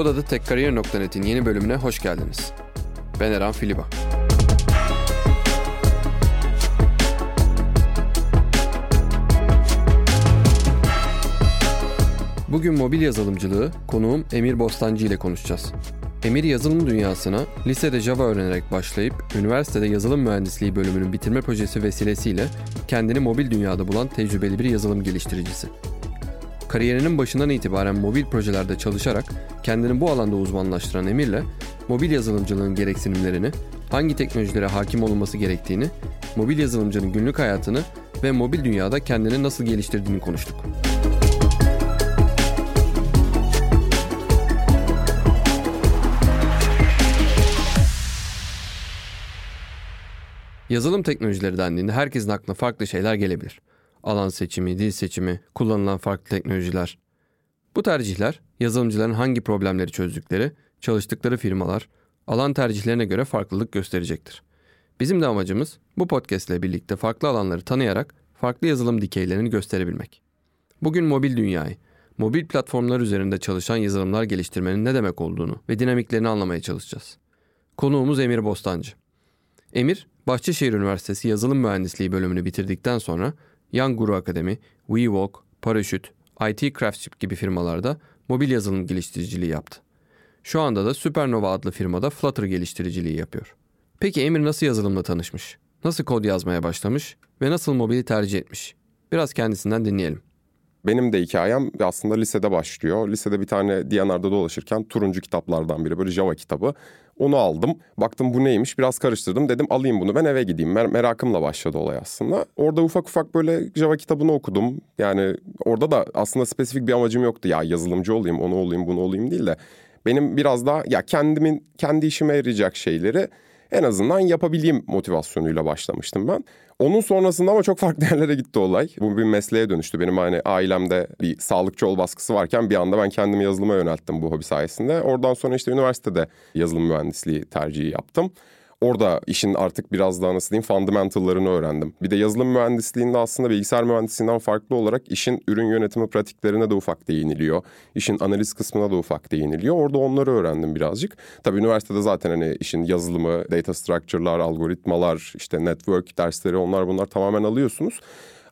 Kodadı Tekkariyer.net'in yeni bölümüne hoş geldiniz. Ben Eren Filiba. Bugün mobil yazılımcılığı konuğum Emir Bostancı ile konuşacağız. Emir yazılım dünyasına lisede Java öğrenerek başlayıp üniversitede yazılım mühendisliği bölümünün bitirme projesi vesilesiyle kendini mobil dünyada bulan tecrübeli bir yazılım geliştiricisi. Kariyerinin başından itibaren mobil projelerde çalışarak kendini bu alanda uzmanlaştıran Emir'le mobil yazılımcılığın gereksinimlerini, hangi teknolojilere hakim olunması gerektiğini, mobil yazılımcının günlük hayatını ve mobil dünyada kendini nasıl geliştirdiğini konuştuk. Yazılım teknolojileri dendiğinde herkesin aklına farklı şeyler gelebilir. Alan seçimi, dil seçimi, kullanılan farklı teknolojiler. Bu tercihler yazılımcıların hangi problemleri çözdükleri, çalıştıkları firmalar, alan tercihlerine göre farklılık gösterecektir. Bizim de amacımız bu podcast ile birlikte farklı alanları tanıyarak farklı yazılım dikeylerini gösterebilmek. Bugün mobil dünyayı, mobil platformlar üzerinde çalışan yazılımlar geliştirmenin ne demek olduğunu ve dinamiklerini anlamaya çalışacağız. Konuğumuz Emir Bostancı. Emir, Bahçeşehir Üniversitesi Yazılım Mühendisliği bölümünü bitirdikten sonra Young Guru Akademi, WeWalk, Paraşüt, IT Craftship gibi firmalarda mobil yazılım geliştiriciliği yaptı. Şu anda da Supernova adlı firmada Flutter geliştiriciliği yapıyor. Peki Emir nasıl yazılımla tanışmış? Nasıl kod yazmaya başlamış ve nasıl mobili tercih etmiş? Biraz kendisinden dinleyelim. Benim de hikayem aslında lisede başlıyor. Lisede bir tane Diyanar'da dolaşırken turuncu kitaplardan biri böyle Java kitabı. Onu aldım. Baktım bu neymiş biraz karıştırdım. Dedim alayım bunu ben eve gideyim. Mer- merakımla başladı olay aslında. Orada ufak ufak böyle Java kitabını okudum. Yani orada da aslında spesifik bir amacım yoktu. Ya yazılımcı olayım, onu olayım, bunu olayım değil de. Benim biraz daha ya kendimin kendi işime yarayacak şeyleri en azından yapabileyim motivasyonuyla başlamıştım ben. Onun sonrasında ama çok farklı yerlere gitti olay. Bu bir mesleğe dönüştü. Benim hani ailemde bir sağlıkçı ol baskısı varken bir anda ben kendimi yazılıma yönelttim bu hobi sayesinde. Oradan sonra işte üniversitede yazılım mühendisliği tercihi yaptım. Orada işin artık biraz daha nasıl diyeyim fundamentallarını öğrendim. Bir de yazılım mühendisliğinde aslında bilgisayar mühendisliğinden farklı olarak işin ürün yönetimi pratiklerine de ufak değiniliyor. İşin analiz kısmına da ufak değiniliyor. Orada onları öğrendim birazcık. Tabii üniversitede zaten hani işin yazılımı, data structure'lar, algoritmalar, işte network dersleri onlar bunlar tamamen alıyorsunuz.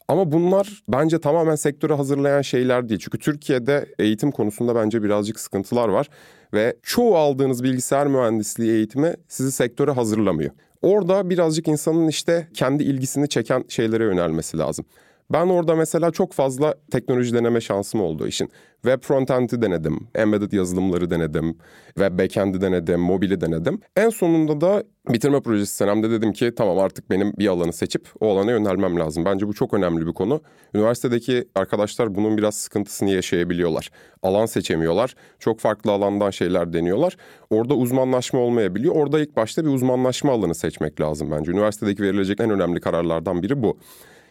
Ama bunlar bence tamamen sektörü hazırlayan şeyler değil. Çünkü Türkiye'de eğitim konusunda bence birazcık sıkıntılar var. Ve çoğu aldığınız bilgisayar mühendisliği eğitimi sizi sektöre hazırlamıyor. Orada birazcık insanın işte kendi ilgisini çeken şeylere yönelmesi lazım. Ben orada mesela çok fazla teknoloji deneme şansım oldu işin. Web frontend'i denedim, embedded yazılımları denedim, web backend'i denedim, mobili denedim. En sonunda da bitirme projesi senemde dedim ki tamam artık benim bir alanı seçip o alana yönelmem lazım. Bence bu çok önemli bir konu. Üniversitedeki arkadaşlar bunun biraz sıkıntısını yaşayabiliyorlar. Alan seçemiyorlar. Çok farklı alandan şeyler deniyorlar. Orada uzmanlaşma olmayabiliyor. Orada ilk başta bir uzmanlaşma alanı seçmek lazım bence. Üniversitedeki verilecek en önemli kararlardan biri bu.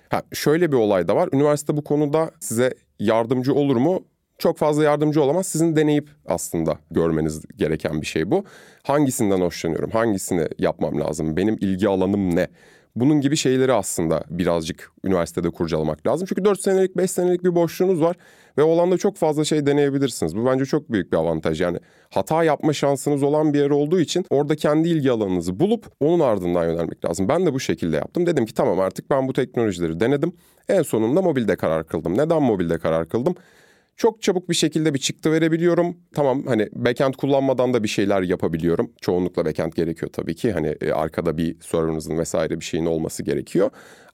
Ha, şöyle bir olay da var. Üniversite bu konuda size yardımcı olur mu? Çok fazla yardımcı olamaz. Sizin deneyip aslında görmeniz gereken bir şey bu. Hangisinden hoşlanıyorum? Hangisini yapmam lazım? Benim ilgi alanım ne? Bunun gibi şeyleri aslında birazcık üniversitede kurcalamak lazım. Çünkü 4 senelik 5 senelik bir boşluğunuz var ve o alanda çok fazla şey deneyebilirsiniz. Bu bence çok büyük bir avantaj. Yani hata yapma şansınız olan bir yer olduğu için orada kendi ilgi alanınızı bulup onun ardından yönelmek lazım. Ben de bu şekilde yaptım. Dedim ki tamam artık ben bu teknolojileri denedim. En sonunda mobilde karar kıldım. Neden mobilde karar kıldım? Çok çabuk bir şekilde bir çıktı verebiliyorum. Tamam hani backend kullanmadan da bir şeyler yapabiliyorum. Çoğunlukla backend gerekiyor tabii ki. Hani e, arkada bir server'ınızın vesaire bir şeyin olması gerekiyor.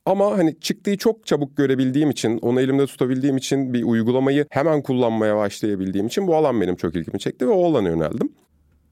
Ama hani çıktığı çok çabuk görebildiğim için, onu elimde tutabildiğim için bir uygulamayı hemen kullanmaya başlayabildiğim için bu alan benim çok ilgimi çekti ve o alana yöneldim.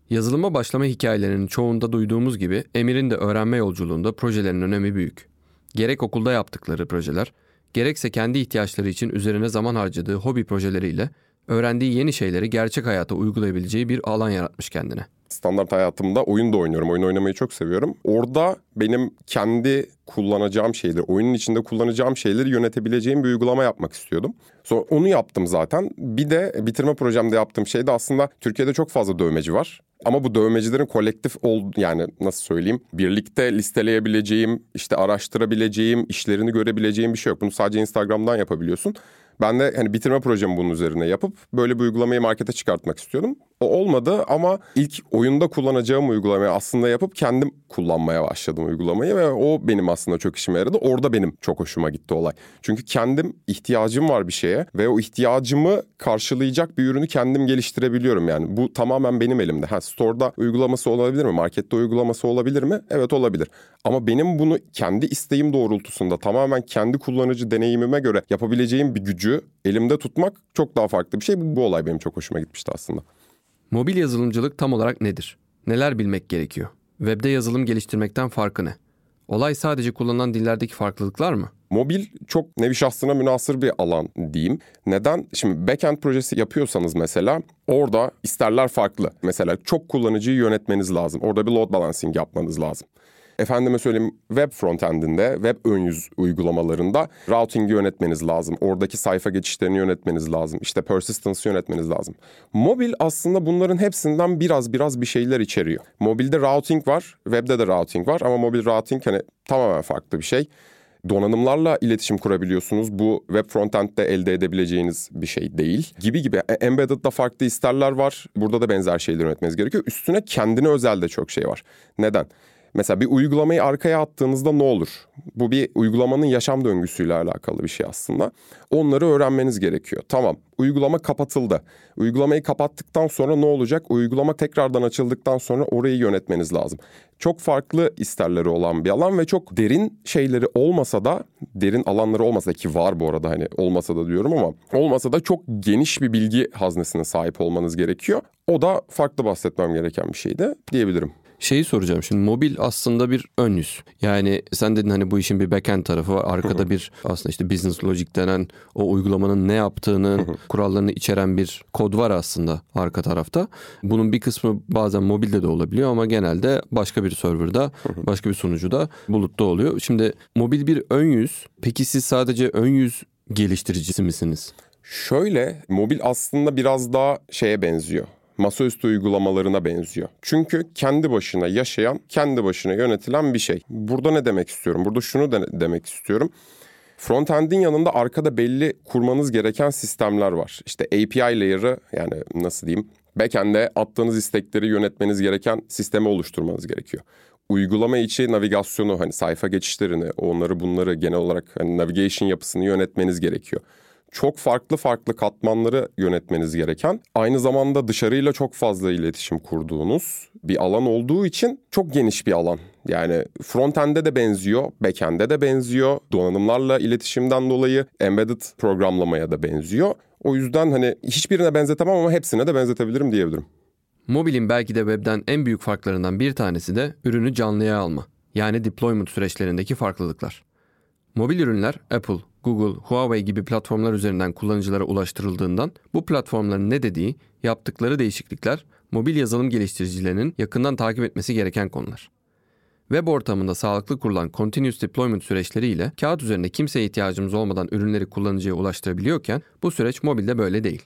Yazılıma başlama hikayelerinin çoğunda duyduğumuz gibi Emir'in de öğrenme yolculuğunda projelerin önemi büyük. Gerek okulda yaptıkları projeler, gerekse kendi ihtiyaçları için üzerine zaman harcadığı hobi projeleriyle öğrendiği yeni şeyleri gerçek hayata uygulayabileceği bir alan yaratmış kendine. Standart hayatımda oyun da oynuyorum. Oyun oynamayı çok seviyorum. Orada benim kendi kullanacağım şeyleri, oyunun içinde kullanacağım şeyleri yönetebileceğim bir uygulama yapmak istiyordum. Sonra onu yaptım zaten. Bir de bitirme projemde yaptığım şey de aslında Türkiye'de çok fazla dövmeci var. Ama bu dövmecilerin kolektif ol yani nasıl söyleyeyim birlikte listeleyebileceğim, işte araştırabileceğim, işlerini görebileceğim bir şey yok. Bunu sadece Instagram'dan yapabiliyorsun. Ben de hani bitirme projemi bunun üzerine yapıp böyle bir uygulamayı markete çıkartmak istiyordum. Olmadı ama ilk oyunda kullanacağım uygulamayı aslında yapıp kendim kullanmaya başladım uygulamayı ve o benim aslında çok işime yaradı. Orada benim çok hoşuma gitti olay. Çünkü kendim ihtiyacım var bir şeye ve o ihtiyacımı karşılayacak bir ürünü kendim geliştirebiliyorum yani. Bu tamamen benim elimde. Ha store'da uygulaması olabilir mi? Markette uygulaması olabilir mi? Evet olabilir. Ama benim bunu kendi isteğim doğrultusunda tamamen kendi kullanıcı deneyimime göre yapabileceğim bir gücü elimde tutmak çok daha farklı bir şey. Bu, bu olay benim çok hoşuma gitmişti aslında. Mobil yazılımcılık tam olarak nedir? Neler bilmek gerekiyor? Webde yazılım geliştirmekten farkı ne? Olay sadece kullanılan dillerdeki farklılıklar mı? Mobil çok nevi şahsına münasır bir alan diyeyim. Neden? Şimdi backend projesi yapıyorsanız mesela orada isterler farklı. Mesela çok kullanıcıyı yönetmeniz lazım. Orada bir load balancing yapmanız lazım efendime söyleyeyim web frontendinde, web ön yüz uygulamalarında routing'i yönetmeniz lazım. Oradaki sayfa geçişlerini yönetmeniz lazım. İşte persistence yönetmeniz lazım. Mobil aslında bunların hepsinden biraz biraz bir şeyler içeriyor. Mobilde routing var, webde de routing var ama mobil routing hani tamamen farklı bir şey donanımlarla iletişim kurabiliyorsunuz. Bu web frontend'de elde edebileceğiniz bir şey değil. Gibi gibi. E, embedded'da farklı isterler var. Burada da benzer şeyler yönetmeniz gerekiyor. Üstüne kendine özel de çok şey var. Neden? Mesela bir uygulamayı arkaya attığınızda ne olur? Bu bir uygulamanın yaşam döngüsüyle alakalı bir şey aslında. Onları öğrenmeniz gerekiyor. Tamam, uygulama kapatıldı. Uygulamayı kapattıktan sonra ne olacak? Uygulama tekrardan açıldıktan sonra orayı yönetmeniz lazım. Çok farklı isterleri olan bir alan ve çok derin şeyleri olmasa da, derin alanları olmasa ki var bu arada hani olmasa da diyorum ama olmasa da çok geniş bir bilgi haznesine sahip olmanız gerekiyor. O da farklı bahsetmem gereken bir şeydi diyebilirim. Şeyi soracağım şimdi mobil aslında bir ön yüz. Yani sen dedin hani bu işin bir backend tarafı var. Arkada bir aslında işte business logic denen o uygulamanın ne yaptığını, kurallarını içeren bir kod var aslında arka tarafta. Bunun bir kısmı bazen mobilde de olabiliyor ama genelde başka bir serverda, başka bir sunucuda bulutta oluyor. Şimdi mobil bir ön yüz. Peki siz sadece ön yüz geliştiricisi misiniz? Şöyle mobil aslında biraz daha şeye benziyor masaüstü uygulamalarına benziyor. Çünkü kendi başına yaşayan, kendi başına yönetilen bir şey. Burada ne demek istiyorum? Burada şunu de demek istiyorum. Frontend'in yanında arkada belli kurmanız gereken sistemler var. İşte API layer'ı yani nasıl diyeyim? Backend'e attığınız istekleri yönetmeniz gereken sistemi oluşturmanız gerekiyor. Uygulama içi navigasyonu hani sayfa geçişlerini, onları bunları genel olarak hani navigation yapısını yönetmeniz gerekiyor çok farklı farklı katmanları yönetmeniz gereken, aynı zamanda dışarıyla çok fazla iletişim kurduğunuz bir alan olduğu için çok geniş bir alan. Yani frontend'e de benziyor, backend'e de benziyor. Donanımlarla iletişimden dolayı embedded programlamaya da benziyor. O yüzden hani hiçbirine benzetemem ama hepsine de benzetebilirim diyebilirim. Mobilin belki de webden en büyük farklarından bir tanesi de ürünü canlıya alma. Yani deployment süreçlerindeki farklılıklar. Mobil ürünler Apple, Google, Huawei gibi platformlar üzerinden kullanıcılara ulaştırıldığından bu platformların ne dediği, yaptıkları değişiklikler mobil yazılım geliştiricilerinin yakından takip etmesi gereken konular. Web ortamında sağlıklı kurulan continuous deployment süreçleriyle kağıt üzerinde kimseye ihtiyacımız olmadan ürünleri kullanıcıya ulaştırabiliyorken bu süreç mobilde böyle değil.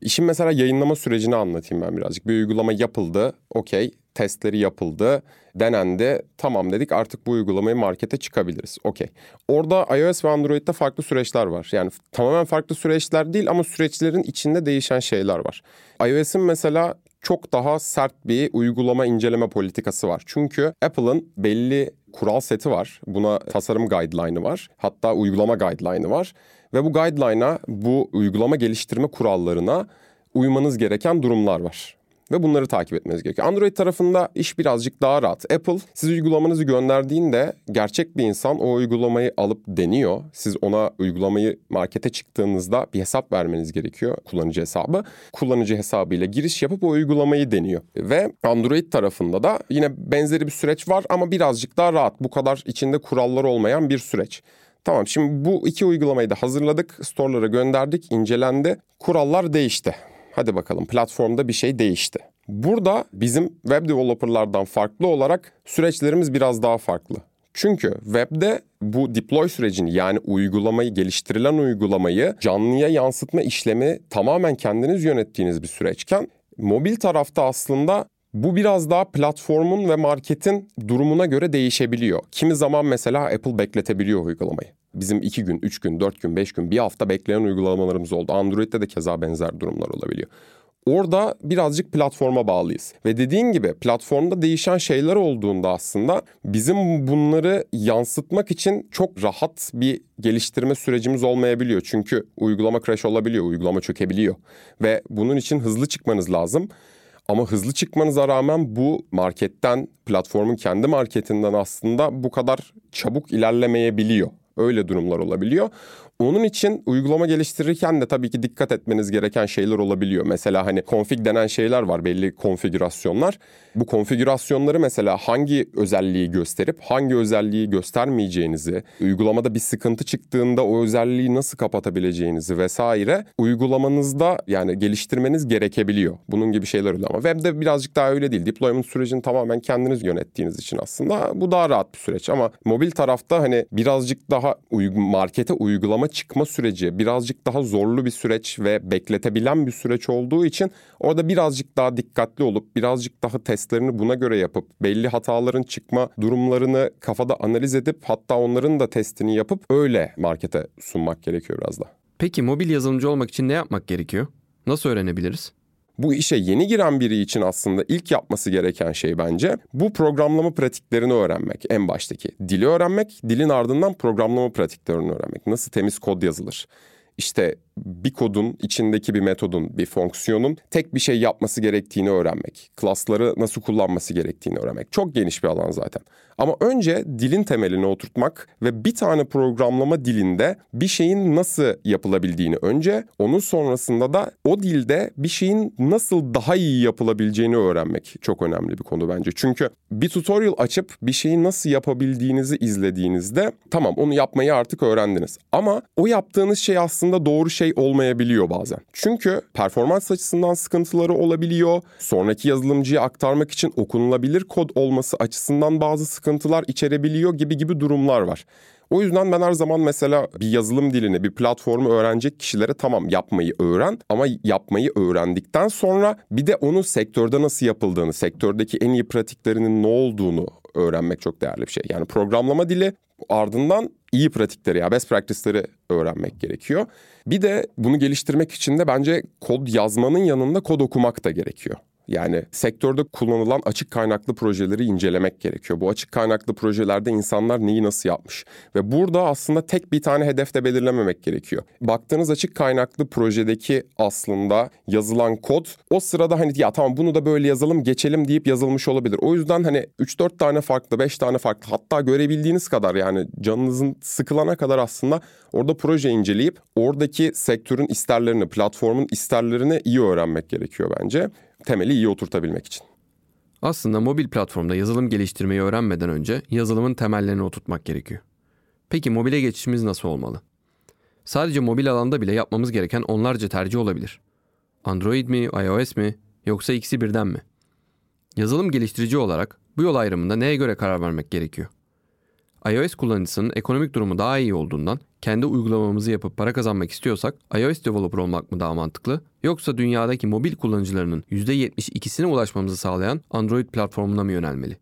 İşin mesela yayınlama sürecini anlatayım ben birazcık. Bir uygulama yapıldı, okey, testleri yapıldı, denendi. Tamam dedik artık bu uygulamayı markete çıkabiliriz. Okey. Orada iOS ve Android'de farklı süreçler var. Yani tamamen farklı süreçler değil ama süreçlerin içinde değişen şeyler var. iOS'in mesela çok daha sert bir uygulama inceleme politikası var. Çünkü Apple'ın belli kural seti var. Buna tasarım guideline'ı var. Hatta uygulama guideline'ı var. Ve bu guideline'a, bu uygulama geliştirme kurallarına uymanız gereken durumlar var ve bunları takip etmeniz gerekiyor. Android tarafında iş birazcık daha rahat. Apple siz uygulamanızı gönderdiğinde gerçek bir insan o uygulamayı alıp deniyor. Siz ona uygulamayı markete çıktığınızda bir hesap vermeniz gerekiyor. Kullanıcı hesabı. Kullanıcı hesabıyla giriş yapıp o uygulamayı deniyor. Ve Android tarafında da yine benzeri bir süreç var ama birazcık daha rahat. Bu kadar içinde kurallar olmayan bir süreç. Tamam şimdi bu iki uygulamayı da hazırladık. Store'lara gönderdik, incelendi. Kurallar değişti. Hadi bakalım platformda bir şey değişti. Burada bizim web developerlardan farklı olarak süreçlerimiz biraz daha farklı. Çünkü webde bu deploy sürecini yani uygulamayı geliştirilen uygulamayı canlıya yansıtma işlemi tamamen kendiniz yönettiğiniz bir süreçken mobil tarafta aslında bu biraz daha platformun ve marketin durumuna göre değişebiliyor. Kimi zaman mesela Apple bekletebiliyor uygulamayı. Bizim iki gün, üç gün, dört gün, beş gün, bir hafta bekleyen uygulamalarımız oldu. Android'de de keza benzer durumlar olabiliyor. Orada birazcık platforma bağlıyız. Ve dediğin gibi platformda değişen şeyler olduğunda aslında bizim bunları yansıtmak için çok rahat bir geliştirme sürecimiz olmayabiliyor. Çünkü uygulama crash olabiliyor, uygulama çökebiliyor. Ve bunun için hızlı çıkmanız lazım. Ama hızlı çıkmanıza rağmen bu marketten, platformun kendi marketinden aslında bu kadar çabuk ilerlemeyebiliyor. Öyle durumlar olabiliyor. Onun için uygulama geliştirirken de tabii ki dikkat etmeniz gereken şeyler olabiliyor. Mesela hani config denen şeyler var belli konfigürasyonlar. Bu konfigürasyonları mesela hangi özelliği gösterip hangi özelliği göstermeyeceğinizi, uygulamada bir sıkıntı çıktığında o özelliği nasıl kapatabileceğinizi vesaire uygulamanızda yani geliştirmeniz gerekebiliyor. Bunun gibi şeyler oluyor ama webde birazcık daha öyle değil. Deployment sürecini tamamen kendiniz yönettiğiniz için aslında bu daha rahat bir süreç ama mobil tarafta hani birazcık daha markete uygulama çıkma süreci birazcık daha zorlu bir süreç ve bekletebilen bir süreç olduğu için orada birazcık daha dikkatli olup birazcık daha testlerini buna göre yapıp belli hataların çıkma durumlarını kafada analiz edip hatta onların da testini yapıp öyle markete sunmak gerekiyor biraz da. Peki mobil yazılımcı olmak için ne yapmak gerekiyor? Nasıl öğrenebiliriz? Bu işe yeni giren biri için aslında ilk yapması gereken şey bence bu programlama pratiklerini öğrenmek en baştaki. Dili öğrenmek, dilin ardından programlama pratiklerini öğrenmek. Nasıl temiz kod yazılır? İşte bir kodun içindeki bir metodun, bir fonksiyonun tek bir şey yapması gerektiğini öğrenmek. Klasları nasıl kullanması gerektiğini öğrenmek. Çok geniş bir alan zaten. Ama önce dilin temelini oturtmak ve bir tane programlama dilinde bir şeyin nasıl yapılabildiğini önce, onun sonrasında da o dilde bir şeyin nasıl daha iyi yapılabileceğini öğrenmek çok önemli bir konu bence. Çünkü bir tutorial açıp bir şeyi nasıl yapabildiğinizi izlediğinizde tamam onu yapmayı artık öğrendiniz. Ama o yaptığınız şey aslında doğru şey olmayabiliyor bazen. Çünkü performans açısından sıkıntıları olabiliyor. Sonraki yazılımcıya aktarmak için okunulabilir kod olması açısından bazı sıkıntılar içerebiliyor gibi gibi durumlar var. O yüzden ben her zaman mesela bir yazılım dilini, bir platformu öğrenecek kişilere tamam yapmayı öğren ama yapmayı öğrendikten sonra bir de onun sektörde nasıl yapıldığını, sektördeki en iyi pratiklerinin ne olduğunu öğrenmek çok değerli bir şey. Yani programlama dili ardından iyi pratikleri ya best practice'leri öğrenmek gerekiyor. Bir de bunu geliştirmek için de bence kod yazmanın yanında kod okumak da gerekiyor. Yani sektörde kullanılan açık kaynaklı projeleri incelemek gerekiyor. Bu açık kaynaklı projelerde insanlar neyi nasıl yapmış? Ve burada aslında tek bir tane hedefte belirlememek gerekiyor. Baktığınız açık kaynaklı projedeki aslında yazılan kod o sırada hani ya tamam bunu da böyle yazalım geçelim deyip yazılmış olabilir. O yüzden hani 3-4 tane farklı 5 tane farklı hatta görebildiğiniz kadar yani canınızın sıkılana kadar aslında orada proje inceleyip oradaki sektörün isterlerini, platformun isterlerini iyi öğrenmek gerekiyor bence temeli iyi oturtabilmek için. Aslında mobil platformda yazılım geliştirmeyi öğrenmeden önce yazılımın temellerini oturtmak gerekiyor. Peki mobile geçişimiz nasıl olmalı? Sadece mobil alanda bile yapmamız gereken onlarca tercih olabilir. Android mi, iOS mi yoksa ikisi birden mi? Yazılım geliştirici olarak bu yol ayrımında neye göre karar vermek gerekiyor? iOS kullanıcısının ekonomik durumu daha iyi olduğundan kendi uygulamamızı yapıp para kazanmak istiyorsak iOS developer olmak mı daha mantıklı yoksa dünyadaki mobil kullanıcılarının %72'sine ulaşmamızı sağlayan Android platformuna mı yönelmeli?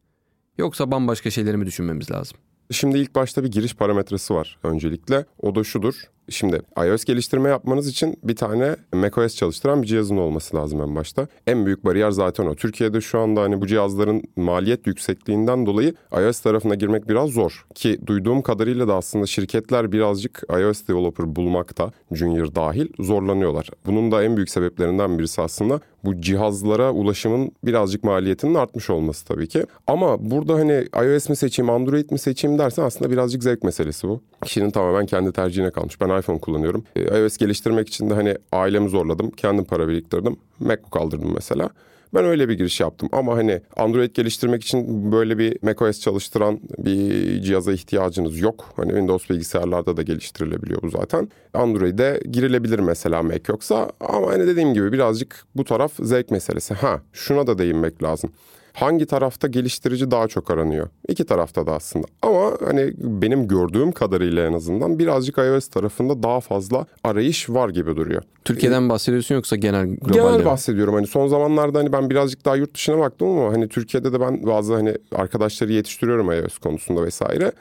Yoksa bambaşka şeyleri mi düşünmemiz lazım? Şimdi ilk başta bir giriş parametresi var öncelikle. O da şudur. Şimdi iOS geliştirme yapmanız için bir tane macOS çalıştıran bir cihazın olması lazım en başta. En büyük bariyer zaten o. Türkiye'de şu anda hani bu cihazların maliyet yüksekliğinden dolayı iOS tarafına girmek biraz zor. Ki duyduğum kadarıyla da aslında şirketler birazcık iOS developer bulmakta, junior dahil zorlanıyorlar. Bunun da en büyük sebeplerinden birisi aslında bu cihazlara ulaşımın birazcık maliyetinin artmış olması tabii ki. Ama burada hani iOS mi seçeyim, Android mi seçeyim dersen aslında birazcık zevk meselesi bu. Kişinin tamamen kendi tercihine kalmış. Ben iPhone kullanıyorum. E, iOS geliştirmek için de hani ailemi zorladım. Kendim para biriktirdim. MacBook aldırdım mesela. Ben öyle bir giriş yaptım ama hani Android geliştirmek için böyle bir macOS çalıştıran bir cihaza ihtiyacınız yok. Hani Windows bilgisayarlarda da geliştirilebiliyor bu zaten. Android'e girilebilir mesela Mac yoksa ama hani dediğim gibi birazcık bu taraf zevk meselesi. Ha şuna da değinmek lazım hangi tarafta geliştirici daha çok aranıyor? İki tarafta da aslında. Ama hani benim gördüğüm kadarıyla en azından birazcık iOS tarafında daha fazla arayış var gibi duruyor. Türkiye'den bahsediyorsun yoksa genel globalde? Genel bahsediyorum. Hani son zamanlarda hani ben birazcık daha yurt dışına baktım ama hani Türkiye'de de ben bazı hani arkadaşları yetiştiriyorum iOS konusunda vesaire.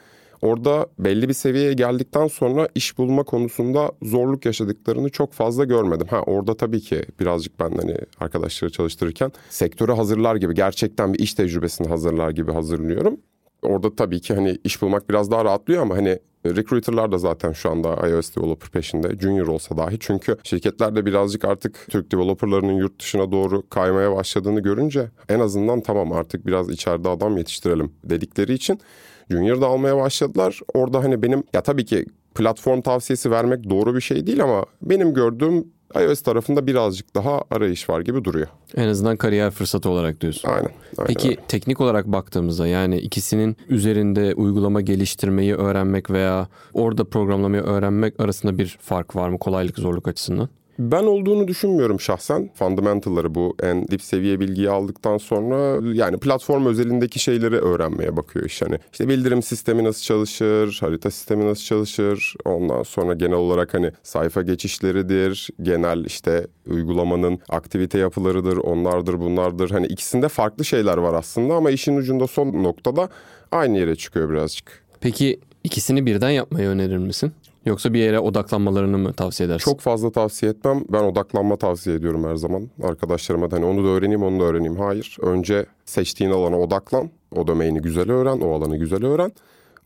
Orada belli bir seviyeye geldikten sonra iş bulma konusunda zorluk yaşadıklarını çok fazla görmedim. Ha orada tabii ki birazcık ben hani arkadaşları çalıştırırken sektöre hazırlar gibi gerçekten bir iş tecrübesini hazırlar gibi hazırlıyorum. Orada tabii ki hani iş bulmak biraz daha rahatlıyor ama hani Recruiter'lar da zaten şu anda iOS developer peşinde. Junior olsa dahi. Çünkü şirketler de birazcık artık Türk developerlarının yurt dışına doğru kaymaya başladığını görünce en azından tamam artık biraz içeride adam yetiştirelim dedikleri için Junior da almaya başladılar. Orada hani benim ya tabii ki platform tavsiyesi vermek doğru bir şey değil ama benim gördüğüm iOS tarafında birazcık daha arayış var gibi duruyor. En azından kariyer fırsatı olarak diyorsun. Aynen. aynen Peki öyle. teknik olarak baktığımızda yani ikisinin üzerinde uygulama geliştirmeyi öğrenmek veya orada programlamayı öğrenmek arasında bir fark var mı kolaylık zorluk açısından? Ben olduğunu düşünmüyorum şahsen. Fundamental'ları bu en dip seviye bilgiyi aldıktan sonra yani platform özelindeki şeyleri öğrenmeye bakıyor iş. Hani işte bildirim sistemi nasıl çalışır, harita sistemi nasıl çalışır. Ondan sonra genel olarak hani sayfa geçişleridir, genel işte uygulamanın aktivite yapılarıdır, onlardır, bunlardır. Hani ikisinde farklı şeyler var aslında ama işin ucunda son noktada aynı yere çıkıyor birazcık. Peki ikisini birden yapmayı önerir misin? Yoksa bir yere odaklanmalarını mı tavsiye edersin? Çok fazla tavsiye etmem. Ben odaklanma tavsiye ediyorum her zaman. Arkadaşlarıma da hani onu da öğreneyim, onu da öğreneyim. Hayır. Önce seçtiğin alana odaklan. O domaini güzel öğren, o alanı güzel öğren.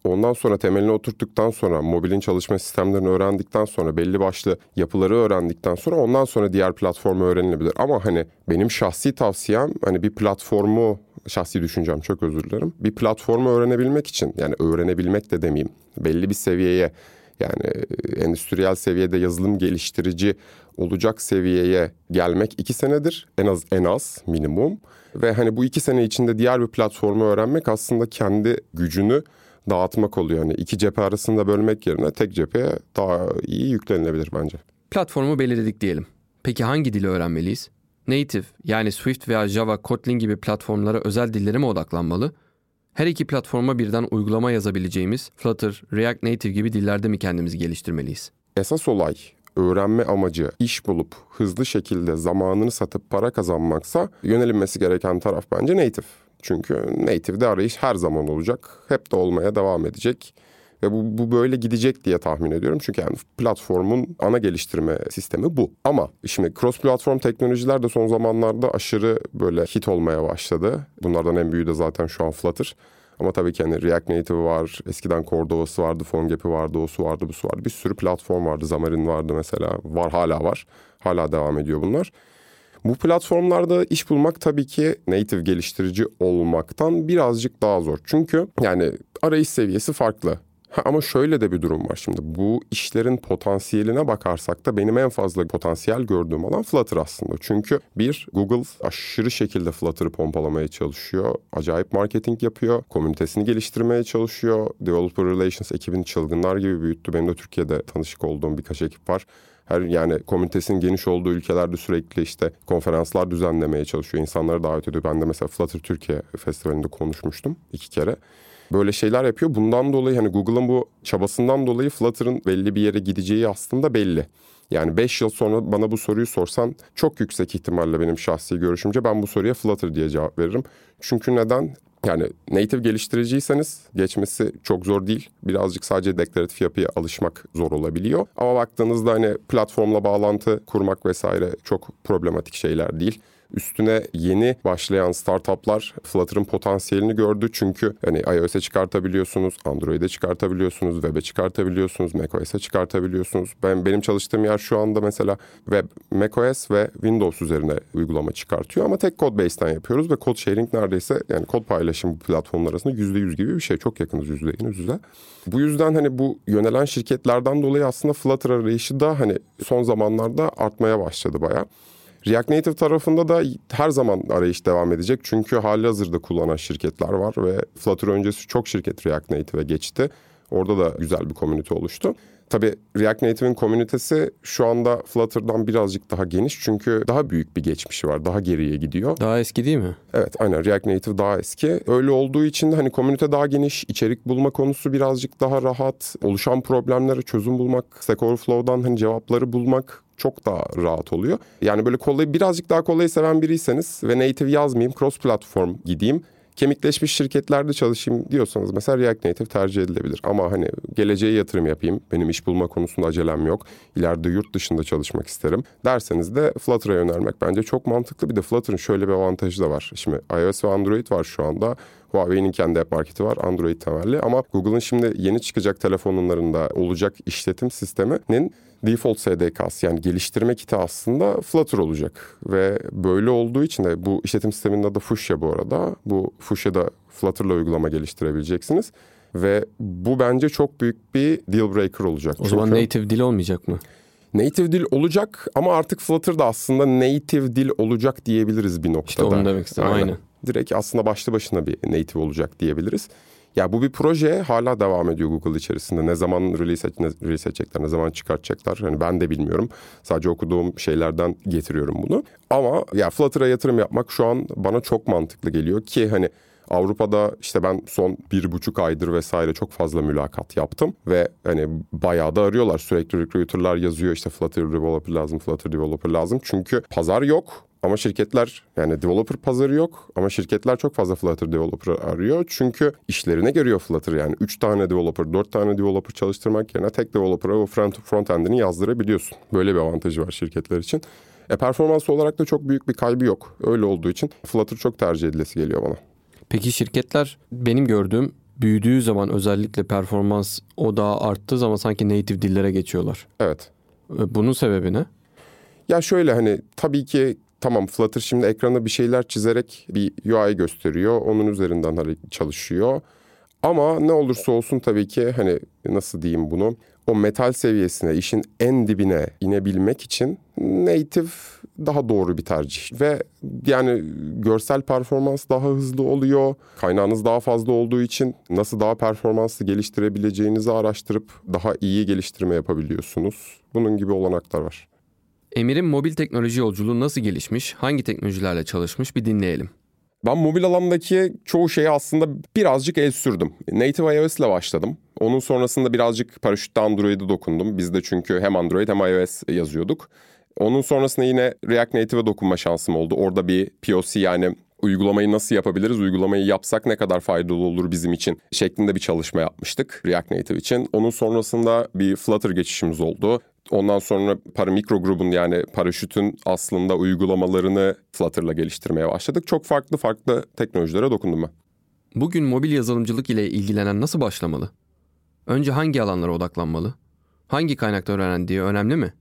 Ondan sonra temelini oturttuktan sonra mobilin çalışma sistemlerini öğrendikten sonra belli başlı yapıları öğrendikten sonra ondan sonra diğer platformu öğrenilebilir. Ama hani benim şahsi tavsiyem hani bir platformu şahsi düşüncem çok özür dilerim. Bir platformu öğrenebilmek için yani öğrenebilmek de demeyeyim. Belli bir seviyeye yani endüstriyel seviyede yazılım geliştirici olacak seviyeye gelmek iki senedir en az en az minimum ve hani bu iki sene içinde diğer bir platformu öğrenmek aslında kendi gücünü dağıtmak oluyor. Yani iki cephe arasında bölmek yerine tek cepheye daha iyi yüklenilebilir bence. Platformu belirledik diyelim. Peki hangi dili öğrenmeliyiz? Native yani Swift veya Java, Kotlin gibi platformlara özel dillere mi odaklanmalı? Her iki platforma birden uygulama yazabileceğimiz Flutter, React Native gibi dillerde mi kendimizi geliştirmeliyiz? Esas olay öğrenme amacı iş bulup hızlı şekilde zamanını satıp para kazanmaksa yönelinmesi gereken taraf bence native. Çünkü native'de arayış her zaman olacak. Hep de olmaya devam edecek. Ve bu, bu böyle gidecek diye tahmin ediyorum. Çünkü yani platformun ana geliştirme sistemi bu. Ama şimdi cross platform teknolojiler de son zamanlarda aşırı böyle hit olmaya başladı. Bunlardan en büyüğü de zaten şu an Flutter. Ama tabii ki hani React Native var, eskiden Cordova'sı vardı, PhoneGap'i vardı, osu vardı, busu vardı. Bir sürü platform vardı, Xamarin vardı mesela. Var hala var. Hala devam ediyor bunlar. Bu platformlarda iş bulmak tabii ki native geliştirici olmaktan birazcık daha zor. Çünkü yani arayış seviyesi farklı. Ha, ama şöyle de bir durum var şimdi. Bu işlerin potansiyeline bakarsak da benim en fazla potansiyel gördüğüm alan Flutter aslında. Çünkü bir, Google aşırı şekilde Flutter'ı pompalamaya çalışıyor. Acayip marketing yapıyor. Komünitesini geliştirmeye çalışıyor. Developer Relations ekibini çılgınlar gibi büyüttü. Benim de Türkiye'de tanışık olduğum birkaç ekip var her yani komünitesinin geniş olduğu ülkelerde sürekli işte konferanslar düzenlemeye çalışıyor. İnsanları davet ediyor. Ben de mesela Flutter Türkiye Festivali'nde konuşmuştum iki kere. Böyle şeyler yapıyor. Bundan dolayı hani Google'ın bu çabasından dolayı Flutter'ın belli bir yere gideceği aslında belli. Yani 5 yıl sonra bana bu soruyu sorsan çok yüksek ihtimalle benim şahsi görüşümce ben bu soruya Flutter diye cevap veririm. Çünkü neden? Yani native geliştiriciyseniz geçmesi çok zor değil. Birazcık sadece deklaratif yapıya alışmak zor olabiliyor. Ama baktığınızda hani platformla bağlantı kurmak vesaire çok problematik şeyler değil. Üstüne yeni başlayan startuplar Flutter'ın potansiyelini gördü. Çünkü hani iOS'e çıkartabiliyorsunuz, Android'e çıkartabiliyorsunuz, web'e çıkartabiliyorsunuz, macOS'e çıkartabiliyorsunuz. Ben benim çalıştığım yer şu anda mesela web, macOS ve Windows üzerine uygulama çıkartıyor ama tek kod base'ten yapıyoruz ve kod sharing neredeyse yani kod paylaşım platformlar arasında %100 gibi bir şey. Çok yakınız %100 yüzde. Bu yüzden hani bu yönelen şirketlerden dolayı aslında Flutter arayışı da hani son zamanlarda artmaya başladı bayağı. React Native tarafında da her zaman arayış devam edecek. Çünkü hali hazırda kullanan şirketler var ve Flutter öncesi çok şirket React Native'e geçti. Orada da güzel bir komünite oluştu. Tabii React Native'in komünitesi şu anda Flutter'dan birazcık daha geniş çünkü daha büyük bir geçmişi var. Daha geriye gidiyor. Daha eski değil mi? Evet aynen React Native daha eski. Öyle olduğu için de hani komünite daha geniş, içerik bulma konusu birazcık daha rahat. Oluşan problemlere çözüm bulmak, Stack Overflow'dan hani cevapları bulmak çok daha rahat oluyor. Yani böyle kolay birazcık daha kolayı seven biriyseniz ve native yazmayayım, cross platform gideyim Kemikleşmiş şirketlerde çalışayım diyorsanız mesela React Native tercih edilebilir. Ama hani geleceğe yatırım yapayım, benim iş bulma konusunda acelem yok, ileride yurt dışında çalışmak isterim derseniz de Flutter'a yönelmek bence çok mantıklı. Bir de Flutter'ın şöyle bir avantajı da var. Şimdi iOS ve Android var şu anda. Huawei'nin kendi app marketi var Android temelli ama Google'ın şimdi yeni çıkacak telefonlarında olacak işletim sisteminin default SDK'sı yani geliştirme kiti aslında Flutter olacak. Ve böyle olduğu için de bu işletim sisteminin adı Fuchsia bu arada. Bu Fuchsia'da Flutter'la uygulama geliştirebileceksiniz. Ve bu bence çok büyük bir deal breaker olacak. O zaman native dil olmayacak mı? Native dil olacak ama artık Flutter da aslında native dil olacak diyebiliriz bir noktada. İşte onu demek istedim. Aynen. Aynen. Direkt aslında başlı başına bir native olacak diyebiliriz. Ya bu bir proje hala devam ediyor Google içerisinde. Ne zaman release, ne, release edecekler, ne zaman çıkartacaklar hani ben de bilmiyorum. Sadece okuduğum şeylerden getiriyorum bunu. Ama ya Flutter'a yatırım yapmak şu an bana çok mantıklı geliyor ki hani Avrupa'da işte ben son bir buçuk aydır vesaire çok fazla mülakat yaptım ve hani bayağı da arıyorlar sürekli recruiterlar yazıyor işte Flutter developer lazım, Flutter developer lazım. Çünkü pazar yok ama şirketler yani developer pazarı yok ama şirketler çok fazla Flutter developer arıyor. Çünkü işlerine görüyor Flutter yani 3 tane developer, 4 tane developer çalıştırmak yerine tek developer'a o front, front end'ini yazdırabiliyorsun. Böyle bir avantajı var şirketler için. E performans olarak da çok büyük bir kaybı yok. Öyle olduğu için Flutter çok tercih edilesi geliyor bana. Peki şirketler benim gördüğüm büyüdüğü zaman özellikle performans o daha arttığı zaman sanki native dillere geçiyorlar. Evet. E, bunun sebebi ne? Ya şöyle hani tabii ki tamam Flutter şimdi ekrana bir şeyler çizerek bir UI gösteriyor. Onun üzerinden hani çalışıyor. Ama ne olursa olsun tabii ki hani nasıl diyeyim bunu o metal seviyesine işin en dibine inebilmek için native daha doğru bir tercih. Ve yani görsel performans daha hızlı oluyor. Kaynağınız daha fazla olduğu için nasıl daha performanslı geliştirebileceğinizi araştırıp daha iyi geliştirme yapabiliyorsunuz. Bunun gibi olanaklar var. Emir'in mobil teknoloji yolculuğu nasıl gelişmiş, hangi teknolojilerle çalışmış bir dinleyelim. Ben mobil alandaki çoğu şeyi aslında birazcık el sürdüm. Native iOS ile başladım. Onun sonrasında birazcık paraşütte Android'e dokundum. Biz de çünkü hem Android hem iOS yazıyorduk. Onun sonrasında yine React Native'e dokunma şansım oldu. Orada bir POC yani uygulamayı nasıl yapabiliriz, uygulamayı yapsak ne kadar faydalı olur bizim için şeklinde bir çalışma yapmıştık React Native için. Onun sonrasında bir Flutter geçişimiz oldu. Ondan sonra para mikro grubun yani paraşütün aslında uygulamalarını Flutter'la geliştirmeye başladık. Çok farklı farklı teknolojilere dokundum ben. Bugün mobil yazılımcılık ile ilgilenen nasıl başlamalı? Önce hangi alanlara odaklanmalı? Hangi kaynakları öğrendiği önemli mi?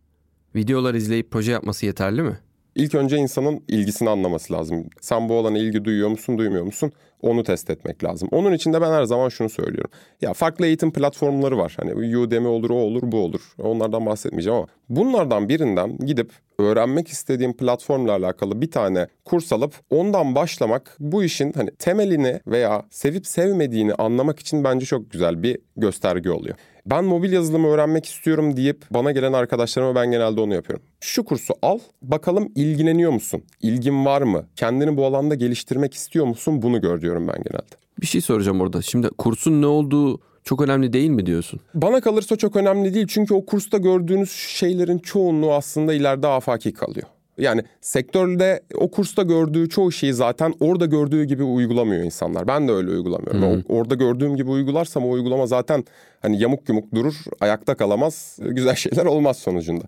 Videolar izleyip proje yapması yeterli mi? İlk önce insanın ilgisini anlaması lazım. Sen bu alana ilgi duyuyor musun, duymuyor musun? Onu test etmek lazım. Onun için de ben her zaman şunu söylüyorum. Ya farklı eğitim platformları var. Hani Udemy olur, o olur, bu olur. Onlardan bahsetmeyeceğim ama bunlardan birinden gidip öğrenmek istediğim platformla alakalı bir tane kurs alıp ondan başlamak bu işin hani temelini veya sevip sevmediğini anlamak için bence çok güzel bir gösterge oluyor. Ben mobil yazılımı öğrenmek istiyorum deyip bana gelen arkadaşlarıma ben genelde onu yapıyorum. Şu kursu al, bakalım ilgileniyor musun? İlgin var mı? Kendini bu alanda geliştirmek istiyor musun? Bunu gör diyorum ben genelde. Bir şey soracağım orada. Şimdi kursun ne olduğu çok önemli değil mi diyorsun? Bana kalırsa çok önemli değil. Çünkü o kursta gördüğünüz şeylerin çoğunluğu aslında ileride afaki kalıyor. Yani sektörde o kursta gördüğü çoğu şeyi zaten orada gördüğü gibi uygulamıyor insanlar. Ben de öyle uygulamıyorum. Hmm. Orada gördüğüm gibi uygularsam o uygulama zaten hani yamuk yumuk durur, ayakta kalamaz, güzel şeyler olmaz sonucunda.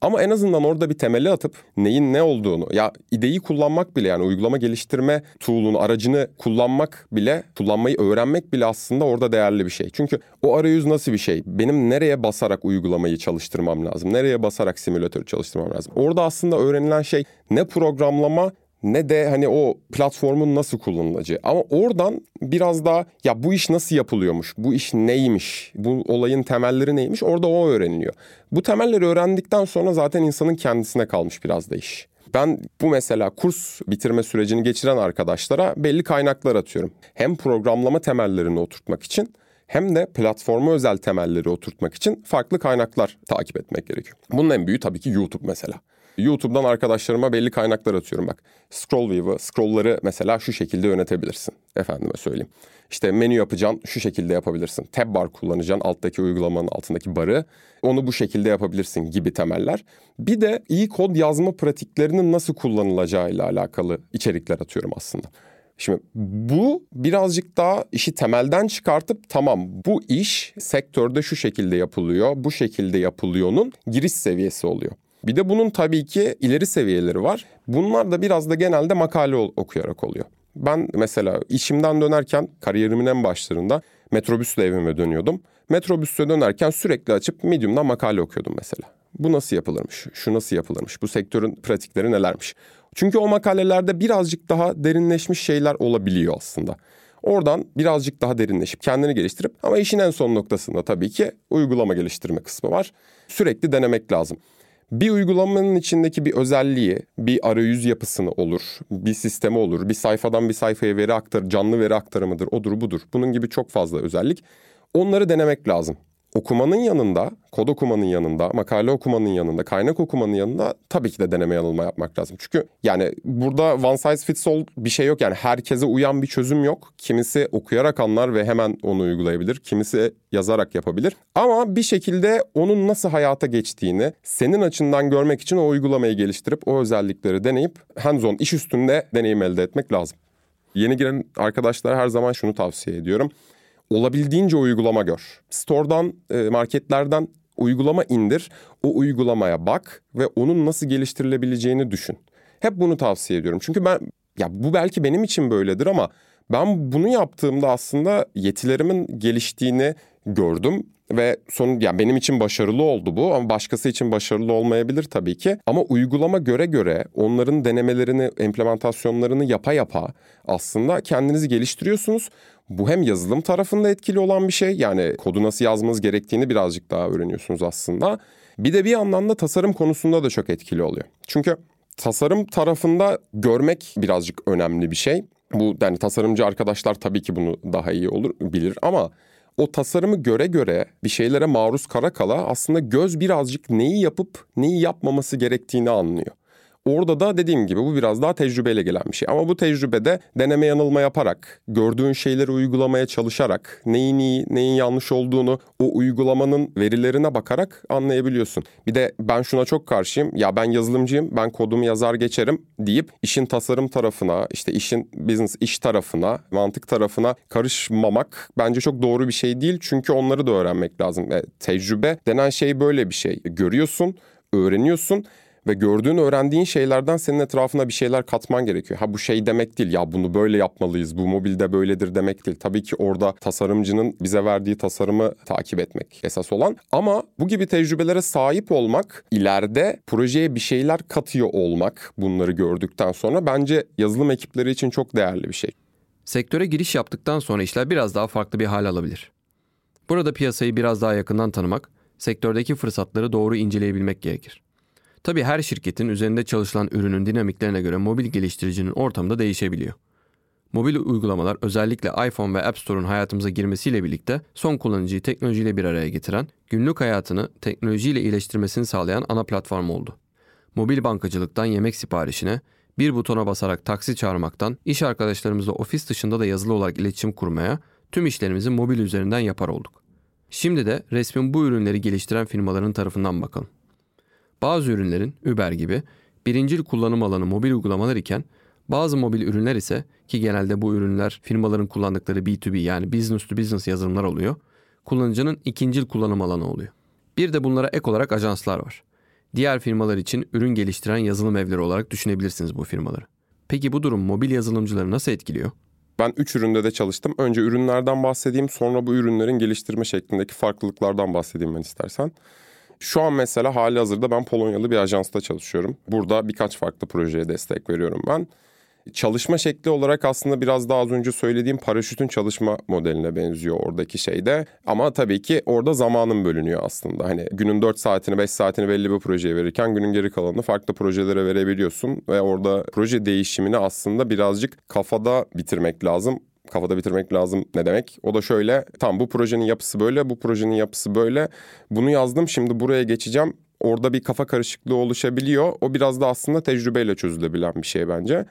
Ama en azından orada bir temeli atıp neyin ne olduğunu ya ideyi kullanmak bile yani uygulama geliştirme tool'unu aracını kullanmak bile kullanmayı öğrenmek bile aslında orada değerli bir şey. Çünkü o arayüz nasıl bir şey? Benim nereye basarak uygulamayı çalıştırmam lazım? Nereye basarak simülatörü çalıştırmam lazım? Orada aslında öğrenilen şey ne programlama ne de hani o platformun nasıl kullanılacağı. Ama oradan biraz daha ya bu iş nasıl yapılıyormuş, bu iş neymiş, bu olayın temelleri neymiş orada o öğreniliyor. Bu temelleri öğrendikten sonra zaten insanın kendisine kalmış biraz da iş. Ben bu mesela kurs bitirme sürecini geçiren arkadaşlara belli kaynaklar atıyorum. Hem programlama temellerini oturtmak için hem de platforma özel temelleri oturtmak için farklı kaynaklar takip etmek gerekiyor. Bunun en büyüğü tabii ki YouTube mesela. YouTube'dan arkadaşlarıma belli kaynaklar atıyorum bak. Scroll view'ı, scroll'ları mesela şu şekilde yönetebilirsin. Efendime söyleyeyim. İşte menü yapacaksın, şu şekilde yapabilirsin. Tab bar kullanacaksın, alttaki uygulamanın altındaki barı. Onu bu şekilde yapabilirsin gibi temeller. Bir de iyi kod yazma pratiklerinin nasıl kullanılacağıyla alakalı içerikler atıyorum aslında. Şimdi bu birazcık daha işi temelden çıkartıp tamam bu iş sektörde şu şekilde yapılıyor, bu şekilde yapılıyor'nun giriş seviyesi oluyor. Bir de bunun tabii ki ileri seviyeleri var. Bunlar da biraz da genelde makale okuyarak oluyor. Ben mesela işimden dönerken kariyerimin en başlarında metrobüsle evime dönüyordum. Metrobüsle dönerken sürekli açıp Medium'dan makale okuyordum mesela. Bu nasıl yapılırmış? Şu nasıl yapılırmış? Bu sektörün pratikleri nelermiş? Çünkü o makalelerde birazcık daha derinleşmiş şeyler olabiliyor aslında. Oradan birazcık daha derinleşip kendini geliştirip ama işin en son noktasında tabii ki uygulama geliştirme kısmı var. Sürekli denemek lazım. Bir uygulamanın içindeki bir özelliği, bir arayüz yapısını olur, bir sistemi olur, bir sayfadan bir sayfaya veri aktar, canlı veri aktarımıdır, odur budur. Bunun gibi çok fazla özellik. Onları denemek lazım okumanın yanında, kod okumanın yanında, makale okumanın yanında, kaynak okumanın yanında tabii ki de deneme yanılma yapmak lazım. Çünkü yani burada one size fits all bir şey yok. Yani herkese uyan bir çözüm yok. Kimisi okuyarak anlar ve hemen onu uygulayabilir. Kimisi yazarak yapabilir. Ama bir şekilde onun nasıl hayata geçtiğini senin açından görmek için o uygulamayı geliştirip o özellikleri deneyip hands-on iş üstünde deneyim elde etmek lazım. Yeni giren arkadaşlara her zaman şunu tavsiye ediyorum olabildiğince uygulama gör. Store'dan, e, marketlerden uygulama indir. O uygulamaya bak ve onun nasıl geliştirilebileceğini düşün. Hep bunu tavsiye ediyorum. Çünkü ben ya bu belki benim için böyledir ama ben bunu yaptığımda aslında yetilerimin geliştiğini gördüm ve son yani benim için başarılı oldu bu ama başkası için başarılı olmayabilir tabii ki. Ama uygulama göre göre onların denemelerini, implementasyonlarını yapa yapa aslında kendinizi geliştiriyorsunuz. Bu hem yazılım tarafında etkili olan bir şey. Yani kodu nasıl yazmanız gerektiğini birazcık daha öğreniyorsunuz aslında. Bir de bir yandan da tasarım konusunda da çok etkili oluyor. Çünkü tasarım tarafında görmek birazcık önemli bir şey. Bu yani tasarımcı arkadaşlar tabii ki bunu daha iyi olur bilir ama o tasarımı göre göre bir şeylere maruz kara kala aslında göz birazcık neyi yapıp neyi yapmaması gerektiğini anlıyor. Orada da dediğim gibi bu biraz daha tecrübeyle gelen bir şey. Ama bu tecrübede deneme yanılma yaparak, gördüğün şeyleri uygulamaya çalışarak, neyin iyi, neyin yanlış olduğunu o uygulamanın verilerine bakarak anlayabiliyorsun. Bir de ben şuna çok karşıyım. Ya ben yazılımcıyım, ben kodumu yazar geçerim deyip işin tasarım tarafına, işte işin business iş tarafına, mantık tarafına karışmamak bence çok doğru bir şey değil. Çünkü onları da öğrenmek lazım. E, tecrübe denen şey böyle bir şey. Görüyorsun, öğreniyorsun ve gördüğün, öğrendiğin şeylerden senin etrafına bir şeyler katman gerekiyor. Ha bu şey demek değil ya bunu böyle yapmalıyız, bu mobilde böyledir demek değil. Tabii ki orada tasarımcının bize verdiği tasarımı takip etmek esas olan. Ama bu gibi tecrübelere sahip olmak, ileride projeye bir şeyler katıyor olmak bunları gördükten sonra bence yazılım ekipleri için çok değerli bir şey. Sektöre giriş yaptıktan sonra işler biraz daha farklı bir hal alabilir. Burada piyasayı biraz daha yakından tanımak, sektördeki fırsatları doğru inceleyebilmek gerekir. Tabi her şirketin üzerinde çalışılan ürünün dinamiklerine göre mobil geliştiricinin ortamı da değişebiliyor. Mobil uygulamalar özellikle iPhone ve App Store'un hayatımıza girmesiyle birlikte son kullanıcıyı teknolojiyle bir araya getiren, günlük hayatını teknolojiyle iyileştirmesini sağlayan ana platform oldu. Mobil bankacılıktan yemek siparişine, bir butona basarak taksi çağırmaktan, iş arkadaşlarımızla ofis dışında da yazılı olarak iletişim kurmaya, tüm işlerimizi mobil üzerinden yapar olduk. Şimdi de resmin bu ürünleri geliştiren firmaların tarafından bakalım. Bazı ürünlerin Uber gibi birincil kullanım alanı mobil uygulamalar iken bazı mobil ürünler ise ki genelde bu ürünler firmaların kullandıkları B2B yani business to business yazılımlar oluyor. Kullanıcının ikincil kullanım alanı oluyor. Bir de bunlara ek olarak ajanslar var. Diğer firmalar için ürün geliştiren yazılım evleri olarak düşünebilirsiniz bu firmaları. Peki bu durum mobil yazılımcıları nasıl etkiliyor? Ben 3 üründe de çalıştım. Önce ürünlerden bahsedeyim, sonra bu ürünlerin geliştirme şeklindeki farklılıklardan bahsedeyim ben istersen. Şu an mesela hali hazırda ben Polonyalı bir ajansta çalışıyorum. Burada birkaç farklı projeye destek veriyorum ben. Çalışma şekli olarak aslında biraz daha az önce söylediğim paraşütün çalışma modeline benziyor oradaki şeyde. Ama tabii ki orada zamanın bölünüyor aslında. Hani günün 4 saatini 5 saatini belli bir projeye verirken günün geri kalanını farklı projelere verebiliyorsun. Ve orada proje değişimini aslında birazcık kafada bitirmek lazım kafada bitirmek lazım ne demek? O da şöyle tam bu projenin yapısı böyle bu projenin yapısı böyle bunu yazdım şimdi buraya geçeceğim orada bir kafa karışıklığı oluşabiliyor. O biraz da aslında tecrübeyle çözülebilen bir şey bence.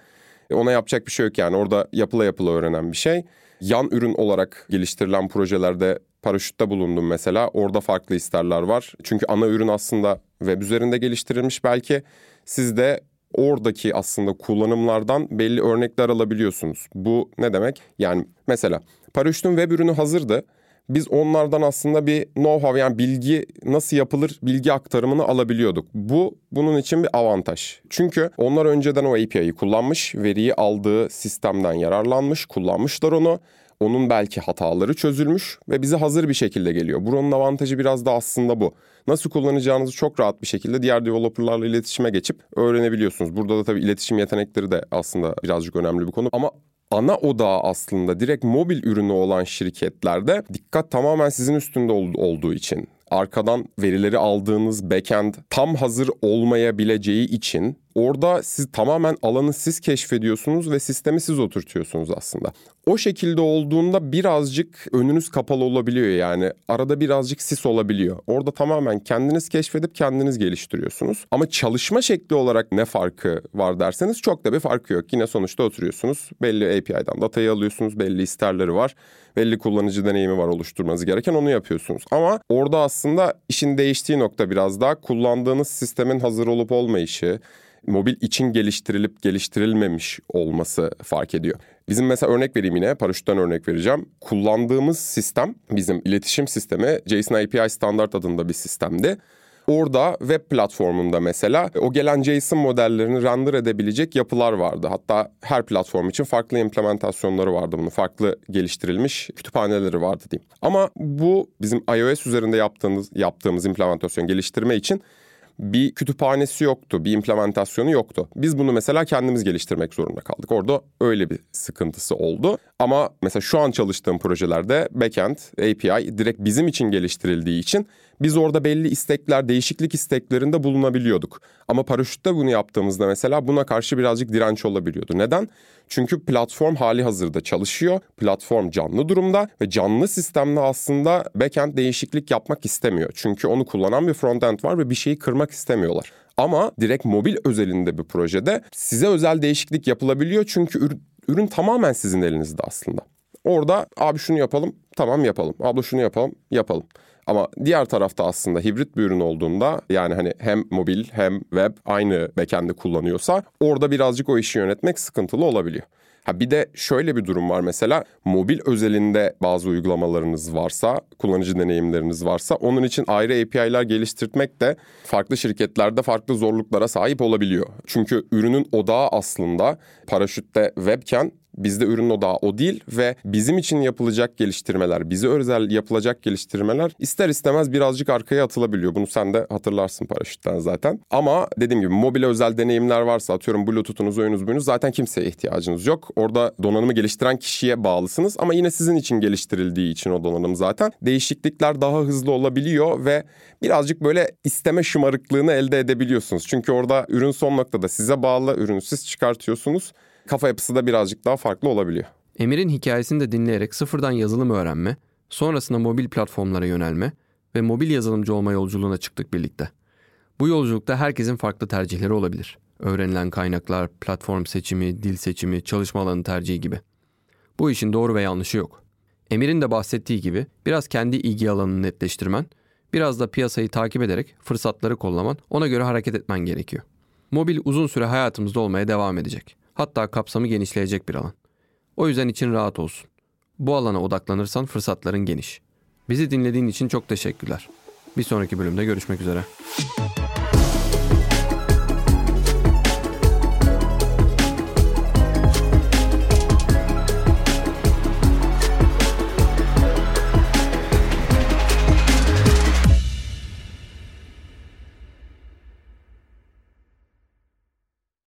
E, ona yapacak bir şey yok yani orada yapıla yapıla öğrenen bir şey. Yan ürün olarak geliştirilen projelerde paraşütte bulundum mesela. Orada farklı isterler var. Çünkü ana ürün aslında web üzerinde geliştirilmiş belki. Siz de oradaki aslında kullanımlardan belli örnekler alabiliyorsunuz. Bu ne demek? Yani mesela paraşütün web ürünü hazırdı. Biz onlardan aslında bir know-how yani bilgi nasıl yapılır bilgi aktarımını alabiliyorduk. Bu bunun için bir avantaj. Çünkü onlar önceden o API'yi kullanmış, veriyi aldığı sistemden yararlanmış, kullanmışlar onu. Onun belki hataları çözülmüş ve bize hazır bir şekilde geliyor. Buranın avantajı biraz da aslında bu. Nasıl kullanacağınızı çok rahat bir şekilde diğer developerlarla iletişime geçip öğrenebiliyorsunuz. Burada da tabii iletişim yetenekleri de aslında birazcık önemli bir konu. Ama ana odağı aslında direkt mobil ürünü olan şirketlerde dikkat tamamen sizin üstünde olduğu için arkadan verileri aldığınız backend tam hazır olmayabileceği için orada siz tamamen alanı siz keşfediyorsunuz ve sistemi siz oturtuyorsunuz aslında. O şekilde olduğunda birazcık önünüz kapalı olabiliyor yani arada birazcık sis olabiliyor. Orada tamamen kendiniz keşfedip kendiniz geliştiriyorsunuz. Ama çalışma şekli olarak ne farkı var derseniz çok da bir farkı yok. Yine sonuçta oturuyorsunuz belli API'den datayı alıyorsunuz belli isterleri var belli kullanıcı deneyimi var oluşturmanız gereken onu yapıyorsunuz. Ama orada aslında işin değiştiği nokta biraz daha kullandığınız sistemin hazır olup olmayışı, mobil için geliştirilip geliştirilmemiş olması fark ediyor. Bizim mesela örnek vereyim yine paraşütten örnek vereceğim. Kullandığımız sistem bizim iletişim sistemi JSON API standart adında bir sistemdi. Orada web platformunda mesela o gelen JSON modellerini render edebilecek yapılar vardı. Hatta her platform için farklı implementasyonları vardı bunun. Farklı geliştirilmiş kütüphaneleri vardı diyeyim. Ama bu bizim iOS üzerinde yaptığımız yaptığımız implementasyon geliştirme için bir kütüphanesi yoktu, bir implementasyonu yoktu. Biz bunu mesela kendimiz geliştirmek zorunda kaldık. Orada öyle bir sıkıntısı oldu. Ama mesela şu an çalıştığım projelerde backend, API direkt bizim için geliştirildiği için biz orada belli istekler, değişiklik isteklerinde bulunabiliyorduk. Ama paraşütte bunu yaptığımızda mesela buna karşı birazcık direnç olabiliyordu. Neden? Çünkü platform hali hazırda çalışıyor. Platform canlı durumda ve canlı sistemde aslında backend değişiklik yapmak istemiyor. Çünkü onu kullanan bir frontend var ve bir şeyi kırmak istemiyorlar. Ama direkt mobil özelinde bir projede size özel değişiklik yapılabiliyor çünkü ürün, ürün tamamen sizin elinizde aslında. Orada abi şunu yapalım, tamam yapalım. Abla şunu yapalım, yapalım. Ama diğer tarafta aslında hibrit bir ürün olduğunda yani hani hem mobil hem web aynı backend'i kullanıyorsa orada birazcık o işi yönetmek sıkıntılı olabiliyor. Ha bir de şöyle bir durum var mesela mobil özelinde bazı uygulamalarınız varsa, kullanıcı deneyimleriniz varsa onun için ayrı API'ler geliştirmek de farklı şirketlerde farklı zorluklara sahip olabiliyor. Çünkü ürünün odağı aslında paraşütte webken Bizde ürün odağı o değil ve bizim için yapılacak geliştirmeler, bize özel yapılacak geliştirmeler ister istemez birazcık arkaya atılabiliyor. Bunu sen de hatırlarsın paraşütten zaten. Ama dediğim gibi mobil özel deneyimler varsa atıyorum Bluetooth'unuz, oyunuz, buyunuz zaten kimseye ihtiyacınız yok. Orada donanımı geliştiren kişiye bağlısınız ama yine sizin için geliştirildiği için o donanım zaten değişiklikler daha hızlı olabiliyor ve birazcık böyle isteme şımarıklığını elde edebiliyorsunuz. Çünkü orada ürün son noktada size bağlı, ürünü siz çıkartıyorsunuz kafa yapısı da birazcık daha farklı olabiliyor. Emir'in hikayesini de dinleyerek sıfırdan yazılım öğrenme, sonrasında mobil platformlara yönelme ve mobil yazılımcı olma yolculuğuna çıktık birlikte. Bu yolculukta herkesin farklı tercihleri olabilir. Öğrenilen kaynaklar, platform seçimi, dil seçimi, çalışma alanı tercihi gibi. Bu işin doğru ve yanlışı yok. Emir'in de bahsettiği gibi biraz kendi ilgi alanını netleştirmen, biraz da piyasayı takip ederek fırsatları kollaman, ona göre hareket etmen gerekiyor. Mobil uzun süre hayatımızda olmaya devam edecek. Hatta kapsamı genişleyecek bir alan. O yüzden için rahat olsun. Bu alana odaklanırsan fırsatların geniş. Bizi dinlediğin için çok teşekkürler. Bir sonraki bölümde görüşmek üzere.